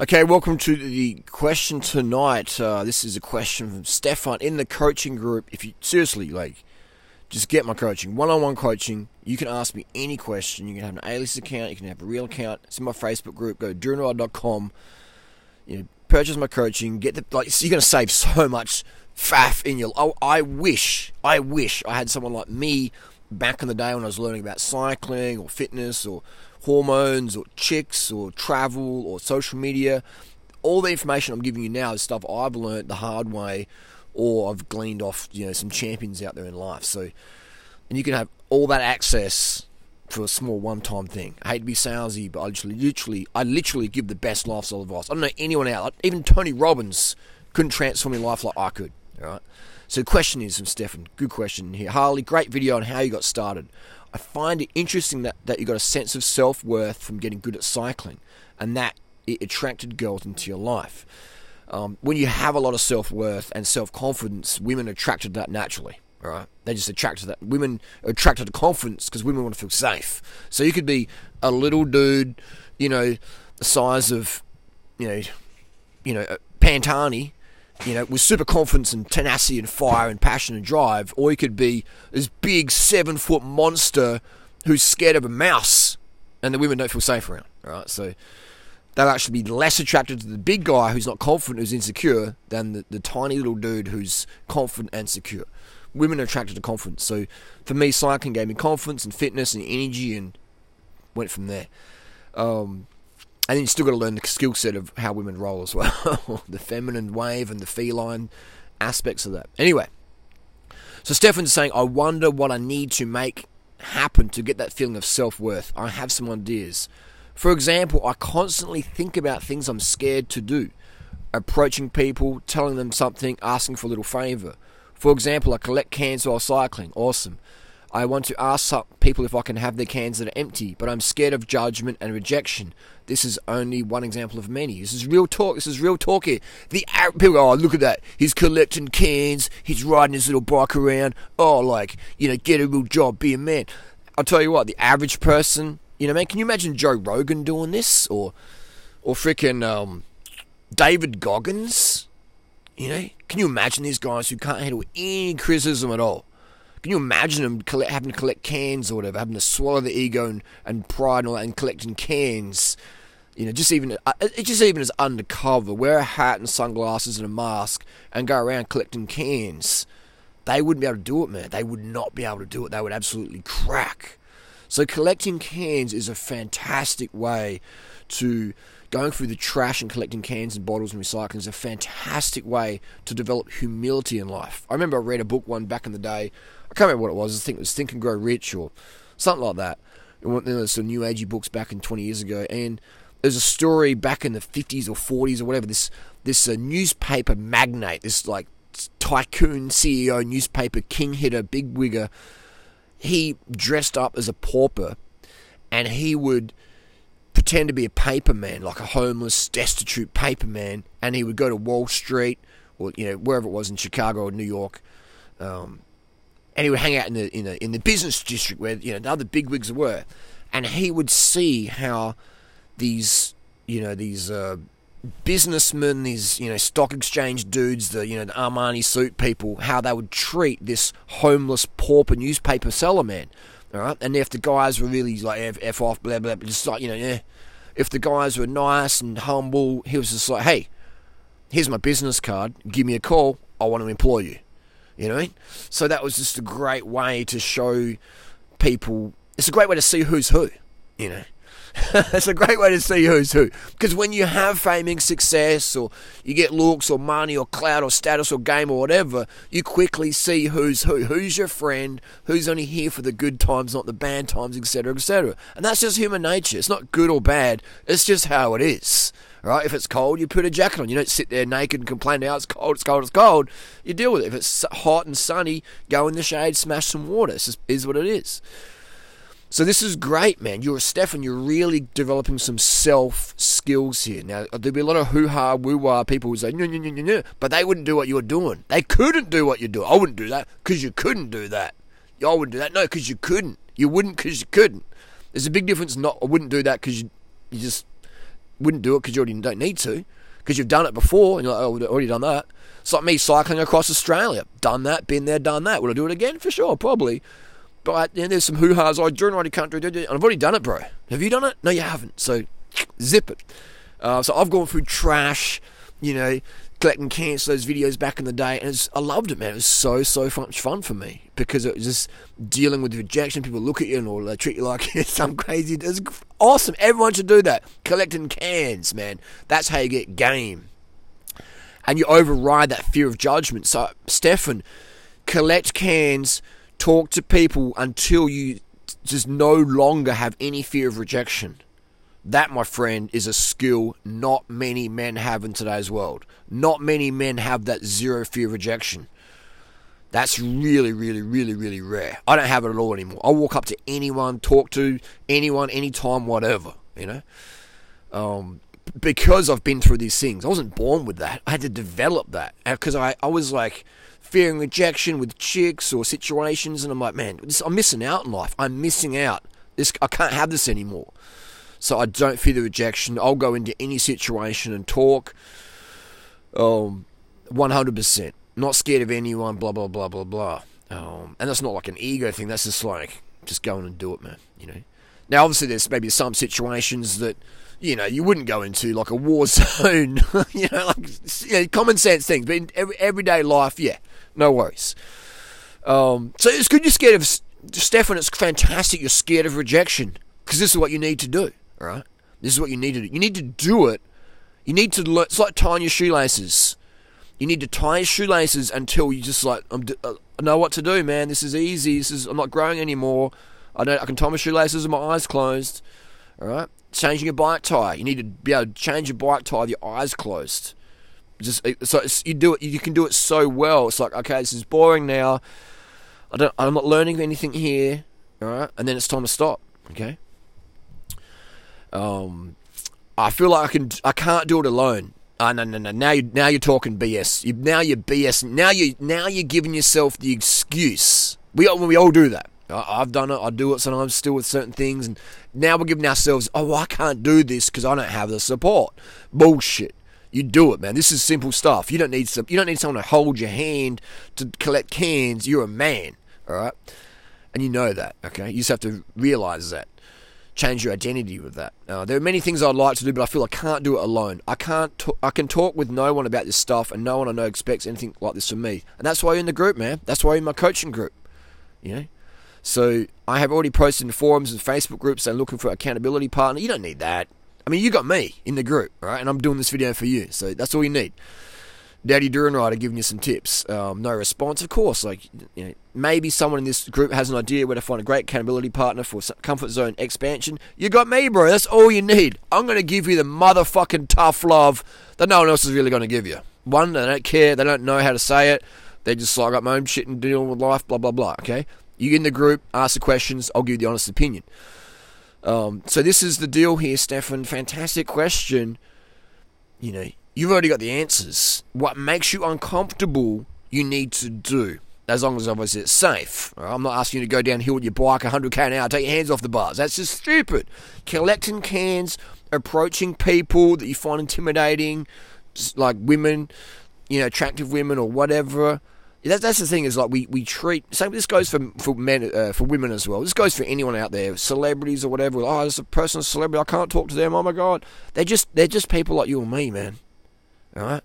Okay, welcome to the question tonight. Uh, this is a question from Stefan in the coaching group. If you seriously like, just get my coaching, one-on-one coaching. You can ask me any question. You can have an alias account. You can have a real account. It's in my Facebook group. Go to. You know, purchase my coaching. Get the like. You're to save so much faff in your. Oh, I wish, I wish I had someone like me back in the day when I was learning about cycling or fitness or hormones or chicks or travel or social media. All the information I'm giving you now is stuff I've learned the hard way or I've gleaned off, you know, some champions out there in life. So, and you can have all that access for a small one-time thing. I hate to be salesy, but I literally, literally, I literally give the best lifestyle advice. I don't know anyone out, even Tony Robbins couldn't transform your life like I could. All right. So the question is from Stefan. Good question here. Harley, great video on how you got started. I find it interesting that, that you got a sense of self worth from getting good at cycling and that it attracted girls into your life. Um, when you have a lot of self worth and self confidence, women attracted that naturally. All right, they just attracted that. Women attracted to confidence because women want to feel safe. So you could be a little dude, you know, the size of, you know, you know, Pantani, you know, with super confidence and tenacity and fire and passion and drive, or you could be this big seven foot monster who's scared of a mouse and the women don't feel safe around. Right, so they'll actually be less attracted to the big guy who's not confident, who's insecure, than the, the tiny little dude who's confident and secure. Women are attracted to confidence. So for me, cycling gave me confidence and fitness and energy and went from there. Um, and then you still got to learn the skill set of how women roll as well the feminine wave and the feline aspects of that. Anyway, so Stefan's saying, I wonder what I need to make happen to get that feeling of self worth. I have some ideas. For example, I constantly think about things I'm scared to do. Approaching people, telling them something, asking for a little favour. For example, I collect cans while cycling. Awesome. I want to ask people if I can have their cans that are empty, but I'm scared of judgment and rejection. This is only one example of many. This is real talk. This is real talk here. The people go, oh, look at that. He's collecting cans. He's riding his little bike around. Oh, like, you know, get a real job, be a man. I'll tell you what, the average person, you know, man, can you imagine Joe Rogan doing this? Or, or freaking um, David Goggins? You know, can you imagine these guys who can't handle any criticism at all? Can you imagine them collect, having to collect cans or whatever, having to swallow the ego and, and pride and all that, and collecting cans? You know, just even uh, it just even as undercover, wear a hat and sunglasses and a mask, and go around collecting cans. They wouldn't be able to do it, man. They would not be able to do it. They would absolutely crack. So collecting cans is a fantastic way to going through the trash and collecting cans and bottles and recycling is a fantastic way to develop humility in life. I remember I read a book one back in the day I can't remember what it was. I think it was Think and Grow Rich or something like that. One of some new agey books back in 20 years ago, and there's a story back in the 50s or 40s or whatever. This this uh, newspaper magnate, this like tycoon CEO, newspaper king hitter, big wigger. He dressed up as a pauper, and he would pretend to be a paper man, like a homeless, destitute paper man, and he would go to Wall Street or you know wherever it was in Chicago or New York, um, and he would hang out in the in the in the business district where you know the other bigwigs were, and he would see how these you know these uh, businessmen, these you know stock exchange dudes, the you know the Armani suit people, how they would treat this homeless pauper newspaper seller man. All right, and if the guys were really like f, f off, blah blah, just like you know, yeah. If the guys were nice and humble, he was just like, hey, here's my business card. Give me a call. I want to employ you. You know, so that was just a great way to show people. It's a great way to see who's who. You know, it's a great way to see who's who. Because when you have faming success, or you get looks, or money, or clout, or status, or game, or whatever, you quickly see who's who. Who's your friend? Who's only here for the good times, not the bad times, etc., etc. And that's just human nature. It's not good or bad. It's just how it is. Right? If it's cold, you put a jacket on. You don't sit there naked and complain, now it's cold, it's cold, it's cold. You deal with it. If it's hot and sunny, go in the shade, smash some water. Is what it is. So this is great, man. You're Stefan. You're really developing some self skills here. Now there'll be a lot of hoo ha, woo wah people who say no, no, no, no, no, but they wouldn't do what you're doing. They couldn't do what you're doing. I wouldn't do that because you couldn't do that. I wouldn't do that. No, because you couldn't. You wouldn't because you couldn't. There's a big difference. Not I wouldn't do that because you, you just wouldn't do it because you already don't need to, because you've done it before and you're like, oh, I've already done that. It's like me cycling across Australia. Done that, been there, done that. Would I do it again? For sure, probably. But know, there's some hoo ha's. Oh, during already country, and I've already done it, bro. Have you done it? No, you haven't. So zip it. Uh, so I've gone through trash, you know, collecting cans those videos back in the day, and I loved it, man. It was so so much fun for me because it was just dealing with rejection. People look at you and all they treat you like you're some crazy. It's awesome. Everyone should do that. Collecting cans, man. That's how you get game, and you override that fear of judgment. So, Stefan, collect cans, talk to people until you just no longer have any fear of rejection. That, my friend, is a skill not many men have in today's world. Not many men have that zero fear of rejection. That's really, really, really, really rare. I don't have it at all anymore. I walk up to anyone, talk to anyone, anytime, whatever, you know? Um, because I've been through these things. I wasn't born with that. I had to develop that. Because I, I was like fearing rejection with chicks or situations, and I'm like, man, this, I'm missing out in life. I'm missing out. This, I can't have this anymore. So I don't fear the rejection. I'll go into any situation and talk. Um, 100%. Not scared of anyone, blah, blah, blah, blah, blah. Um, and that's not like an ego thing. That's just like, just go and do it, man. You know? Now, obviously, there's maybe some situations that, you know, you wouldn't go into, like a war zone, you know, like you know, common sense things. But in every, everyday life, yeah, no worries. Um, so it's good you're scared of, Stefan, it's fantastic you're scared of rejection because this is what you need to do. Right? This is what you need to do. You need to do it. You need to learn. It's like tying your shoelaces. You need to tie your shoelaces until you just like I'm, uh, I know what to do, man. This is easy. This is I'm not growing anymore. I don't. I can tie my shoelaces with my eyes closed. All right. Changing your bike tire. You need to be able to change your bike tire with your eyes closed. Just so you do it. You can do it so well. It's like okay, this is boring now. I don't. I'm not learning anything here. All right. And then it's time to stop. Okay. Um, I feel like I can. I can't do it alone. Oh, no, no, no. Now you now you're talking BS. You, now you're BS. Now you now you're giving yourself the excuse. We we all do that. I, have done it. I do it sometimes still with certain things, and now we're giving ourselves, oh, I can't do this because I don't have the support. Bullshit. You do it, man. This is simple stuff. You don't need some. You don't need someone to hold your hand to collect cans. You're a man, all right, and you know that. Okay, you just have to realize that change your identity with that. Uh, there are many things I'd like to do, but I feel I can't do it alone. I can't. T- I can talk with no one about this stuff, and no one I know expects anything like this from me. And that's why you're in the group, man. That's why you're in my coaching group. You know. So I have already posted in forums and Facebook groups and looking for accountability partner. You don't need that. I mean, you got me in the group, right? And I'm doing this video for you, so that's all you need. Daddy Rider giving you some tips. Um, no response, of course. Like, you know, maybe someone in this group has an idea where to find a great accountability partner for comfort zone expansion. You got me, bro. That's all you need. I'm going to give you the motherfucking tough love that no one else is really going to give you. One, they don't care. They don't know how to say it. They just like, I got my own shit and deal with life, blah, blah, blah. Okay? You get in the group, ask the questions. I'll give you the honest opinion. Um, so this is the deal here, Stefan. Fantastic question. You know, You've already got the answers. What makes you uncomfortable, you need to do. As long as obviously it's safe. I'm not asking you to go downhill with your bike 100k an hour, take your hands off the bars. That's just stupid. Collecting cans, approaching people that you find intimidating, like women, you know, attractive women or whatever. That's, that's the thing is like we, we treat same this goes for for men uh, for women as well. This goes for anyone out there, celebrities or whatever. Oh, there's a person, a celebrity. I can't talk to them. Oh my god, they're just they're just people like you and me, man. Right?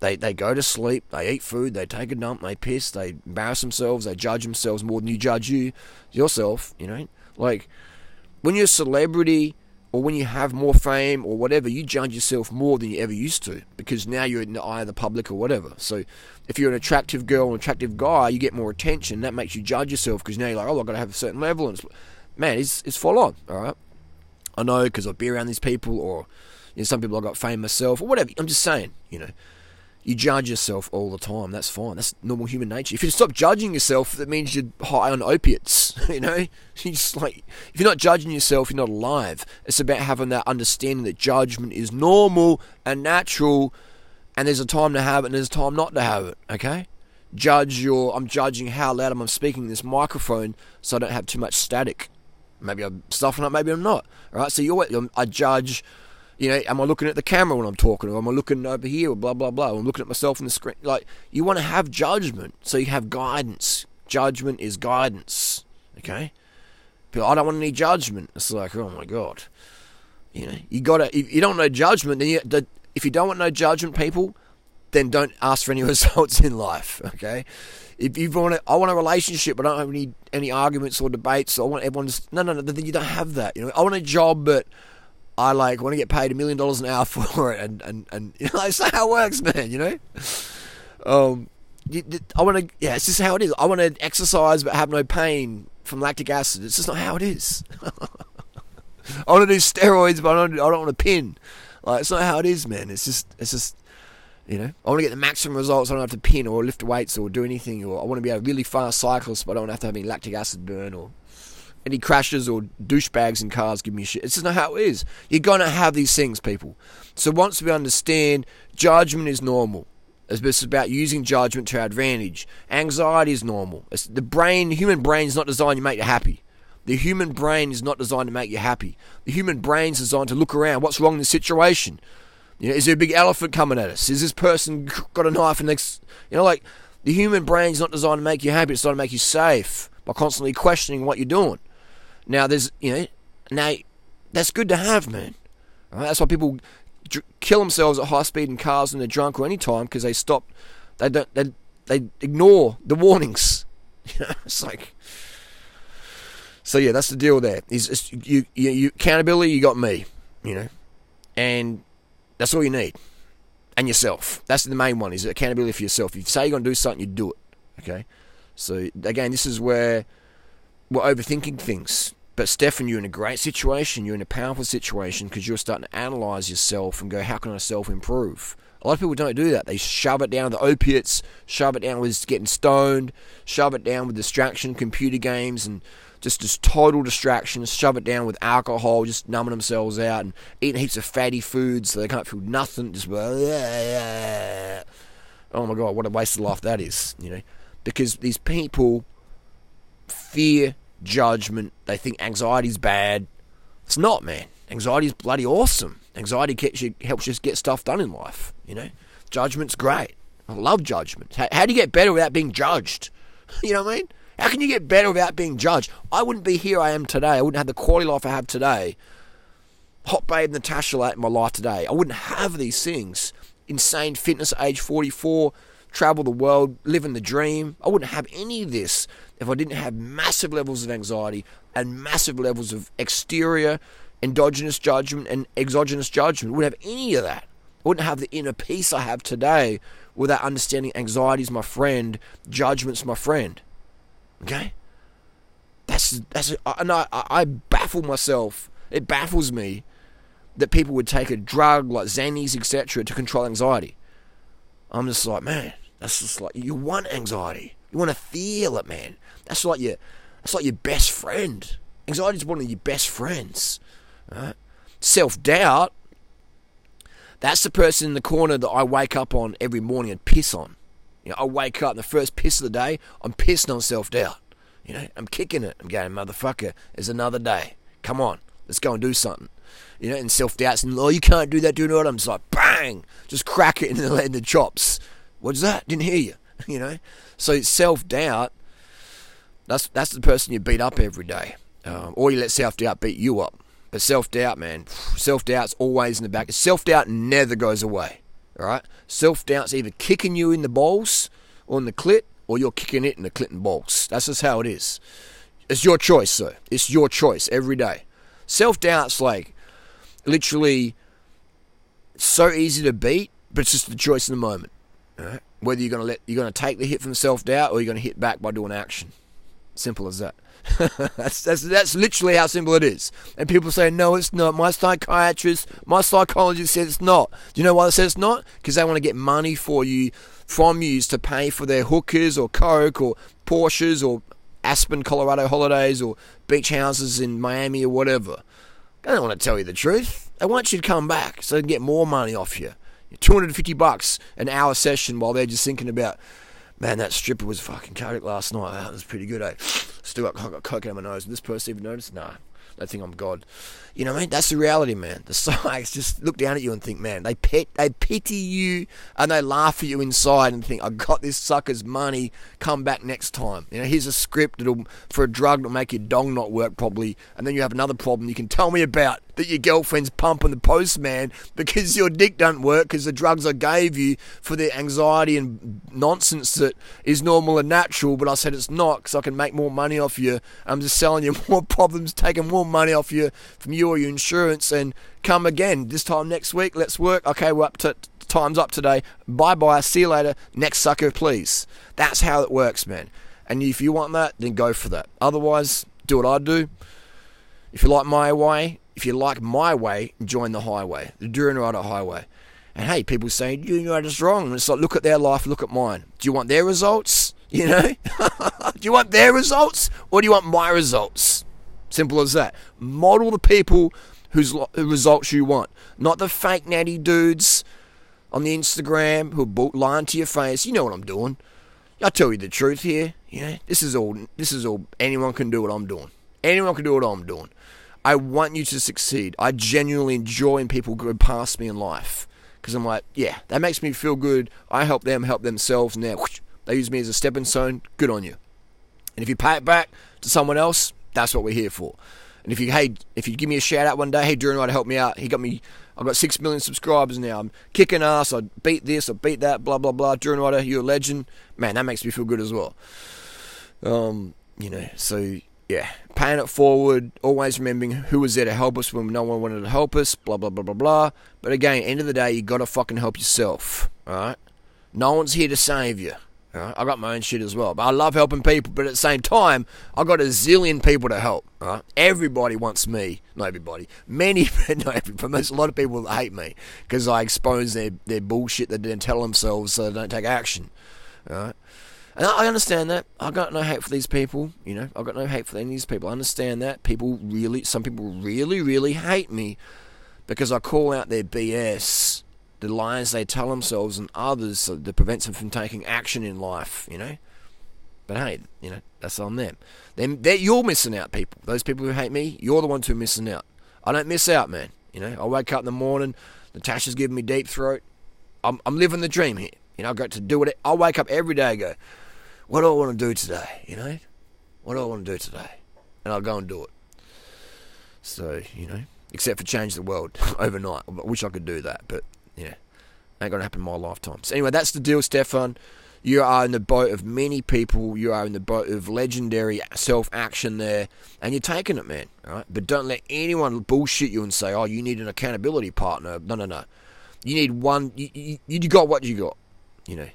They, they go to sleep, they eat food, they take a dump, they piss, they embarrass themselves, they judge themselves more than you judge you yourself, you know? Like, when you're a celebrity or when you have more fame or whatever, you judge yourself more than you ever used to because now you're in the eye of the public or whatever. So if you're an attractive girl, an attractive guy, you get more attention. That makes you judge yourself because now you're like, oh, I've got to have a certain level. And it's, man, it's, it's full on, all right? I know because I've been around these people or you know, some people I got fame myself or whatever. I'm just saying, you know, you judge yourself all the time. That's fine. That's normal human nature. If you stop judging yourself, that means you're high on opiates. You know, you just like if you're not judging yourself, you're not alive. It's about having that understanding that judgment is normal and natural, and there's a time to have it and there's a time not to have it. Okay. Judge your. I'm judging how loud I'm speaking in this microphone, so I don't have too much static. Maybe I'm stuffing up. Maybe I'm not. All right. So you're. Um, I judge You know, am I looking at the camera when I'm talking, or am I looking over here, or blah blah blah? I'm looking at myself in the screen. Like you want to have judgment, so you have guidance. Judgment is guidance. Okay, but I don't want any judgment. It's like, oh my god, you know, you gotta. If you don't know judgment, then you, if you don't want no judgment, people, then don't ask for any results in life. Okay, if you want, a, I want a relationship, but I don't have any any arguments or debates. So I want everyone to no, no, no. Then you don't have that. You know, I want a job, but I like want to get paid a million dollars an hour for it, and and and you know, that's how it works, man. You know, um, I want to. Yeah, it's just how it is. I want to exercise but have no pain from lactic acid. It's just not how it is. I want to do steroids, but I don't. I don't want to pin. Like it's not how it is, man. It's just. It's just. You know, I want to get the maximum results. I don't have to pin or lift weights or do anything. Or I want to be a really fast cyclist, but I don't have to have any lactic acid burn or any crashes or douchebags in cars give me shit. It's just not how it is. You're going to have these things, people. So once we understand judgment is normal, it's about using judgment to our advantage. Anxiety is normal. It's the brain, the human brain is not designed to make you happy. The human brain is not designed to make you happy. The human brain is designed to look around. What's wrong in the situation? You know, is there a big elephant coming at us? Is this person got a knife and next? You know, like the human brain is not designed to make you happy. It's designed to make you safe by constantly questioning what you're doing. Now there's you know now that's good to have, man. Right? That's why people dr- kill themselves at high speed in cars when they're drunk or any time because they stop. They don't. They they ignore the warnings. it's like. So yeah, that's the deal. There is you, you, you accountability. You got me, you know, and that's all you need, and yourself. That's the main one. Is accountability for yourself. You say you're gonna do something, you do it. Okay. So again, this is where we're overthinking things. But Stefan, you're in a great situation. You're in a powerful situation because you're starting to analyze yourself and go, how can I self improve? A lot of people don't do that. They shove it down the opiates, shove it down with getting stoned, shove it down with distraction, computer games, and just just total distractions. Shove it down with alcohol, just numbing themselves out and eating heaps of fatty foods so they can't feel nothing. Just oh my god, what a waste of life that is. You know, because these people fear judgment. They think anxiety is bad. It's not, man. Anxiety is bloody awesome. Anxiety gets you, helps you get stuff done in life. You know, judgment's great. I love judgment. How, how do you get better without being judged? you know what I mean? How can you get better without being judged? I wouldn't be here I am today. I wouldn't have the quality life I have today. Hot babe Natasha in my life today. I wouldn't have these things. Insane fitness age 44, travel the world, living the dream. I wouldn't have any of this if I didn't have massive levels of anxiety and massive levels of exterior endogenous judgment and exogenous judgment. I wouldn't have any of that. I wouldn't have the inner peace I have today without understanding anxiety is my friend, judgment's my friend. Okay? That's that's and I, I baffle myself. It baffles me that people would take a drug like Xannies, etc., to control anxiety. I'm just like, man, that's just like you want anxiety. You want to feel it, man. That's like your that's like your best friend. Anxiety is one of your best friends. Right? Self doubt. That's the person in the corner that I wake up on every morning and piss on. You know, I wake up and the first piss of the day, I'm pissing on self doubt. You know, I'm kicking it. I'm going, motherfucker, it's another day. Come on, let's go and do something. You know, and self doubt's and oh, you can't do that, do it. I'm just like, bang, just crack it in the, in the chops. What's that? Didn't hear you. You know, so self doubt. That's that's the person you beat up every day, um, or you let self doubt beat you up. But self doubt, man, self doubt's always in the back. Self doubt never goes away. All right, self doubt's either kicking you in the balls or in the clit, or you're kicking it in the clit and balls. That's just how it is. It's your choice, sir. It's your choice every day. Self doubt's like literally so easy to beat, but it's just the choice in the moment. Right? Whether you're gonna let you're gonna take the hit from self doubt or you're gonna hit back by doing action. Simple as that. that's, that's that's literally how simple it is. And people say, no, it's not. My psychiatrist, my psychologist says it's not. Do you know why they say it's not? Because they want to get money for you, from you, to pay for their hookers or coke or Porsches or Aspen, Colorado holidays or beach houses in Miami or whatever. They don't want to tell you the truth. They want you to come back so they can get more money off you. 250 bucks an hour session while they're just thinking about, man, that stripper was fucking coke last night. That was pretty good, eh? Still got, got coke out my nose. Did this person even notice? Nah. They think I'm God. You know what I mean? That's the reality, man. The psychs just look down at you and think, man, they pet, they pity you and they laugh at you inside and think, I got this sucker's money. Come back next time. You know, here's a script that'll for a drug that'll make your dong not work properly, and then you have another problem you can tell me about that your girlfriend's pumping the postman because your dick doesn't work because the drugs I gave you for the anxiety and nonsense that is normal and natural, but I said it's not because I can make more money off you. I'm just selling you more problems, taking more money off you from you or your insurance, and come again this time next week. Let's work. Okay, we're up to time's up today. Bye bye. See you later. Next sucker, please. That's how it works, man. And if you want that, then go for that. Otherwise, do what I do. If you like my way, if you like my way, join the highway, the Durian Highway. And hey, people say Durian is wrong. And it's like, look at their life, look at mine. Do you want their results? You know? do you want their results or do you want my results? Simple as that. Model the people whose results you want, not the fake natty dudes on the Instagram who are lying to your face. You know what I'm doing. I'll tell you the truth here. You know, this is all. This is all. Anyone can do what I'm doing. Anyone can do what I'm doing. I want you to succeed. I genuinely enjoy when people go past me in life because I'm like, yeah, that makes me feel good. I help them help themselves. Now they use me as a stepping stone. Good on you. And if you pay it back to someone else, that's what we're here for. And if you hey, if you give me a shout out one day, hey, Drew I help me out. He got me. I've got six million subscribers now. I'm kicking ass. I beat this. I beat that. Blah blah blah. Drew Ryder, you're a legend. Man, that makes me feel good as well. Um, you know, so yeah, paying it forward, always remembering who was there to help us when no one wanted to help us, blah, blah, blah, blah, blah. But again, end of the day, you got to fucking help yourself, alright? No one's here to save you. I got my own shit as well, but I love helping people. But at the same time, I got a zillion people to help. Right? Everybody wants me. Not everybody. Many, not everybody. Most, a lot of people hate me because I expose their, their bullshit that they didn't tell themselves so they don't take action. Right? And I understand that. I got no hate for these people. You know, I got no hate for any of these people. I understand that. People really, some people really, really hate me because I call out their BS, the lies they tell themselves and others that prevents them from taking action in life. You know. But hey, you know, that's on them. Then you're missing out, people. Those people who hate me, you're the ones who are missing out. I don't miss out, man. You know, I wake up in the morning, Natasha's giving me deep throat. I'm, I'm living the dream here. You know, I got to do it. I wake up every day and go, what do I want to do today? You know, what do I want to do today? And I'll go and do it. So you know, except for change the world overnight. I wish I could do that, but yeah, ain't gonna happen in my lifetime. So anyway, that's the deal, Stefan. You are in the boat of many people. You are in the boat of legendary self action there, and you're taking it, man. All right, but don't let anyone bullshit you and say, "Oh, you need an accountability partner." No, no, no. You need one. You, you, you got what you got. You know,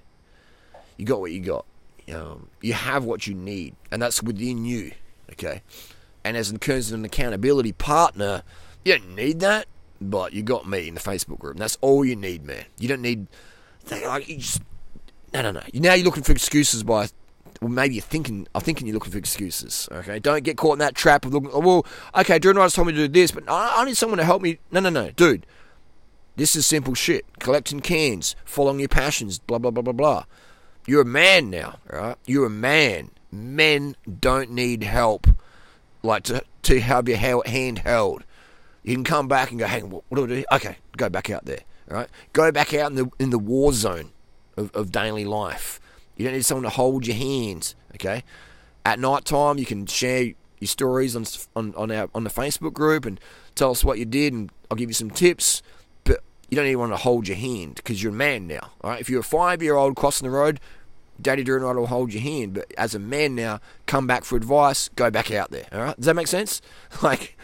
you got what you got um, you have what you need, and that's within you. Okay, and as in of an accountability partner, you don't need that, but you got me in the Facebook group, and that's all you need, man. You don't need like you just no, no, no. Now you're looking for excuses by. Well, maybe you're thinking. I'm thinking you're looking for excuses. Okay, don't get caught in that trap of looking. Oh, well, okay, Drew Ryder's told me to do this, but I, I need someone to help me. No, no, no, dude. This is simple shit. Collecting cans, following your passions, blah blah blah blah blah. You're a man now, right? You're a man. Men don't need help, like to to have your hand held. You can come back and go, hang, what, do I do? Okay, go back out there, right? Go back out in the in the war zone of, of daily life. You don't need someone to hold your hands, okay? At night time, you can share your stories on on on, our, on the Facebook group and tell us what you did, and I'll give you some tips you don't even want to hold your hand because you're a man now. All right? If you're a five year old crossing the road, Daddy I will hold your hand. But as a man now, come back for advice, go back out there. All right? Does that make sense? Like,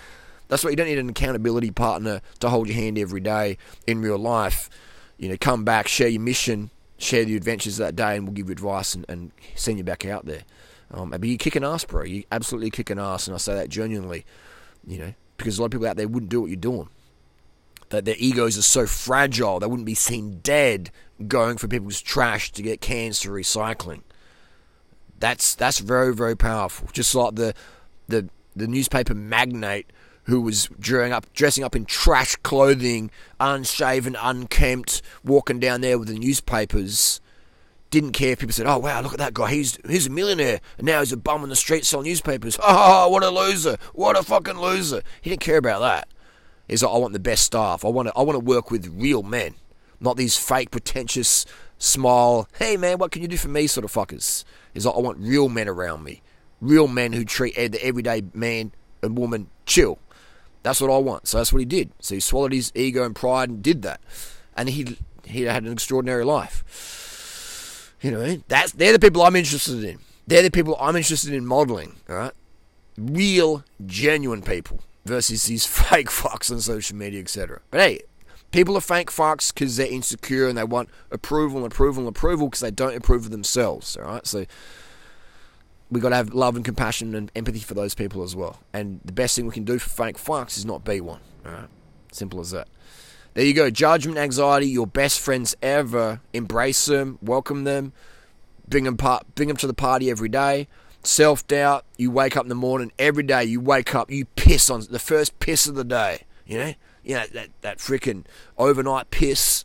that's what you don't need an accountability partner to hold your hand every day in real life. You know, come back, share your mission, share the adventures of that day, and we'll give you advice and, and send you back out there. Um, but you kick an ass, bro. You absolutely kick an ass, and I say that genuinely. You know, because a lot of people out there wouldn't do what you're doing that their egos are so fragile they wouldn't be seen dead going for people's trash to get cans for recycling. That's that's very very powerful. Just like the the the newspaper magnate who was dressing up dressing up in trash clothing, unshaven, unkempt, walking down there with the newspapers. didn't care if people said, "Oh wow, look at that guy. He's he's a millionaire, and now he's a bum on the street selling newspapers. Oh, what a loser! What a fucking loser!" He didn't care about that. Like, "I want the best staff. I want to I want to work with real men, not these fake, pretentious, smile. Hey man, what can you do for me? Sort of fuckers." He's like, "I want real men around me, real men who treat the everyday man and woman chill. That's what I want." So that's what he did. So he swallowed his ego and pride and did that, and he he had an extraordinary life. You know, that's they're the people I'm interested in. They're the people I'm interested in modeling. All right, real, genuine people versus these fake fucks on social media, etc. But hey, people are fake fucks because they're insecure and they want approval and approval and approval because they don't approve of themselves. All right, so we got to have love and compassion and empathy for those people as well. And the best thing we can do for fake fucks is not be one. All right, simple as that. There you go. Judgment, anxiety, your best friends ever. Embrace them, welcome them, bring them, part, bring them to the party every day. Self doubt, you wake up in the morning, every day you wake up, you piss on the first piss of the day. You know? You know, that, that freaking overnight piss,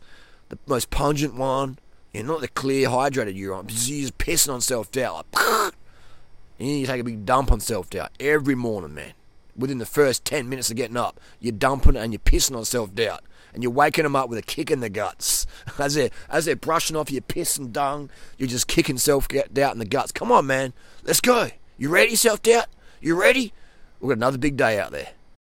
the most pungent one. You know, not the clear, hydrated urine. You're just pissing on self doubt. Like, and you take a big dump on self doubt every morning, man. Within the first 10 minutes of getting up, you're dumping and you're pissing on self doubt and you're waking them up with a kick in the guts. As they're, as they're brushing off your piss and dung, you're just kicking self doubt in the guts. Come on, man. Let's go. You ready, self doubt? You ready? We've got another big day out there.